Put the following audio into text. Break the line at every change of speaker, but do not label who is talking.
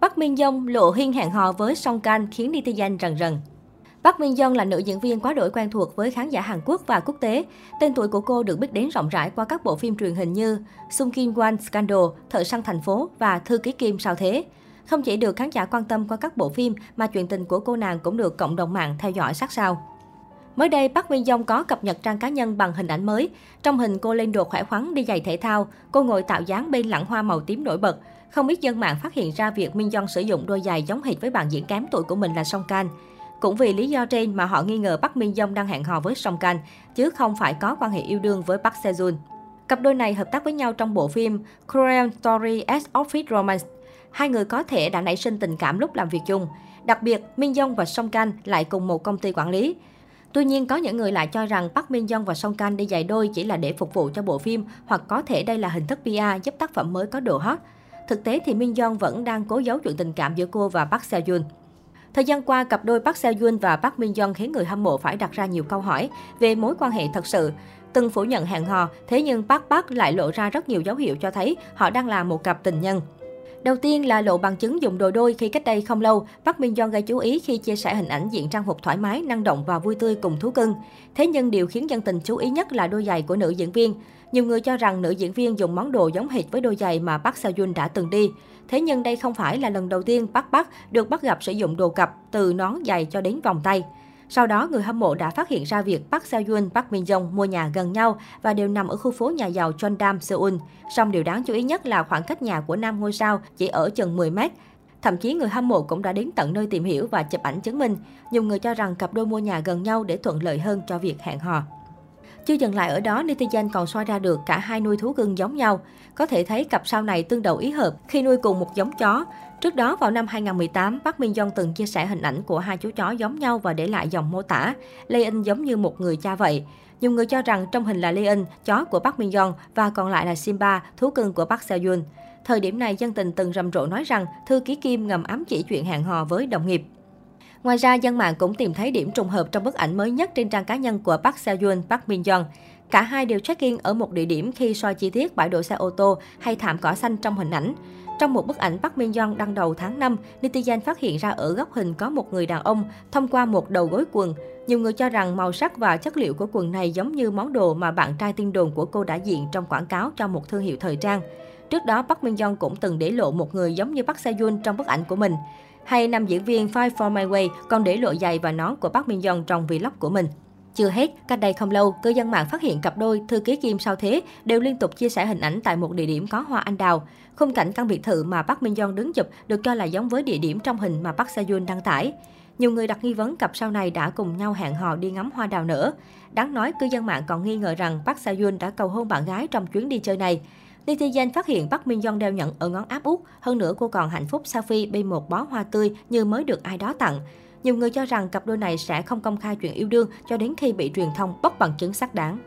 Bắc Minh Dông lộ hiên hẹn hò với Song Kang khiến netizen rần rần. Bắc Minh Young là nữ diễn viên quá đổi quen thuộc với khán giả Hàn Quốc và quốc tế. Tên tuổi của cô được biết đến rộng rãi qua các bộ phim truyền hình như Sung Kim Wan Scandal, Thợ săn thành phố và Thư ký Kim sao thế. Không chỉ được khán giả quan tâm qua các bộ phim mà chuyện tình của cô nàng cũng được cộng đồng mạng theo dõi sát sao. Mới đây, Park Min Young có cập nhật trang cá nhân bằng hình ảnh mới. Trong hình cô lên đồ khỏe khoắn đi giày thể thao, cô ngồi tạo dáng bên lẵng hoa màu tím nổi bật. Không ít dân mạng phát hiện ra việc Min Young sử dụng đôi giày giống hệt với bạn diễn kém tuổi của mình là Song Kang. Cũng vì lý do trên mà họ nghi ngờ Park Min Young đang hẹn hò với Song Kang, chứ không phải có quan hệ yêu đương với Park sejun. Cặp đôi này hợp tác với nhau trong bộ phim Korean Story as Office Romance. Hai người có thể đã nảy sinh tình cảm lúc làm việc chung. Đặc biệt, Min Young và Song Kang lại cùng một công ty quản lý. Tuy nhiên, có những người lại cho rằng Park Min Young và Song Kang đi giày đôi chỉ là để phục vụ cho bộ phim hoặc có thể đây là hình thức PR giúp tác phẩm mới có độ hot. Thực tế thì Min Young vẫn đang cố giấu chuyện tình cảm giữa cô và Park Seo Joon. Thời gian qua, cặp đôi Park Seo Joon và Park Min Young khiến người hâm mộ phải đặt ra nhiều câu hỏi về mối quan hệ thật sự. Từng phủ nhận hẹn hò, thế nhưng Park Park lại lộ ra rất nhiều dấu hiệu cho thấy họ đang là một cặp tình nhân. Đầu tiên là lộ bằng chứng dùng đồ đôi khi cách đây không lâu, Park Min Young gây chú ý khi chia sẻ hình ảnh diện trang phục thoải mái, năng động và vui tươi cùng thú cưng. Thế nhưng điều khiến dân tình chú ý nhất là đôi giày của nữ diễn viên. Nhiều người cho rằng nữ diễn viên dùng món đồ giống hệt với đôi giày mà Park Seo Joon đã từng đi. Thế nhưng đây không phải là lần đầu tiên Park Park được bắt gặp sử dụng đồ cặp từ nón giày cho đến vòng tay. Sau đó, người hâm mộ đã phát hiện ra việc Park Seo Yoon, Park Min Jong mua nhà gần nhau và đều nằm ở khu phố nhà giàu Cheongdam, Seoul. Song điều đáng chú ý nhất là khoảng cách nhà của nam ngôi sao chỉ ở chừng 10 mét. Thậm chí người hâm mộ cũng đã đến tận nơi tìm hiểu và chụp ảnh chứng minh. Nhiều người cho rằng cặp đôi mua nhà gần nhau để thuận lợi hơn cho việc hẹn hò. Chưa dừng lại ở đó, netizen còn soi ra được cả hai nuôi thú cưng giống nhau. Có thể thấy cặp sau này tương đầu ý hợp khi nuôi cùng một giống chó. Trước đó vào năm 2018, Park Min Young từng chia sẻ hình ảnh của hai chú chó giống nhau và để lại dòng mô tả. Lê In giống như một người cha vậy. Nhiều người cho rằng trong hình là Lê In, chó của Park Min Young và còn lại là Simba, thú cưng của Park Seo Yoon. Thời điểm này, dân tình từng rầm rộ nói rằng thư ký Kim ngầm ám chỉ chuyện hẹn hò với đồng nghiệp. Ngoài ra, dân mạng cũng tìm thấy điểm trùng hợp trong bức ảnh mới nhất trên trang cá nhân của Park Seo Yoon, Park Min Young. Cả hai đều check-in ở một địa điểm khi soi chi tiết bãi đỗ xe ô tô hay thảm cỏ xanh trong hình ảnh. Trong một bức ảnh Park Min Young đăng đầu tháng 5, netizen phát hiện ra ở góc hình có một người đàn ông thông qua một đầu gối quần. Nhiều người cho rằng màu sắc và chất liệu của quần này giống như món đồ mà bạn trai tin đồn của cô đã diện trong quảng cáo cho một thương hiệu thời trang. Trước đó, Park Min Young cũng từng để lộ một người giống như Park Seo Yoon trong bức ảnh của mình. Hay nam diễn viên Fight for My Way còn để lộ giày và nón của Park Min Young trong vlog của mình. Chưa hết, cách đây không lâu, cư dân mạng phát hiện cặp đôi thư ký Kim sao thế đều liên tục chia sẻ hình ảnh tại một địa điểm có hoa anh đào. Khung cảnh căn biệt thự mà Park Min Young đứng chụp được cho là giống với địa điểm trong hình mà Park Seo Joon đăng tải. Nhiều người đặt nghi vấn cặp sau này đã cùng nhau hẹn hò đi ngắm hoa đào nở. Đáng nói, cư dân mạng còn nghi ngờ rằng Park Seo Joon đã cầu hôn bạn gái trong chuyến đi chơi này. Netizen phát hiện Park Min Young đeo nhẫn ở ngón áp út, hơn nữa cô còn hạnh phúc selfie bên một bó hoa tươi như mới được ai đó tặng. Nhiều người cho rằng cặp đôi này sẽ không công khai chuyện yêu đương cho đến khi bị truyền thông bóc bằng chứng xác đáng.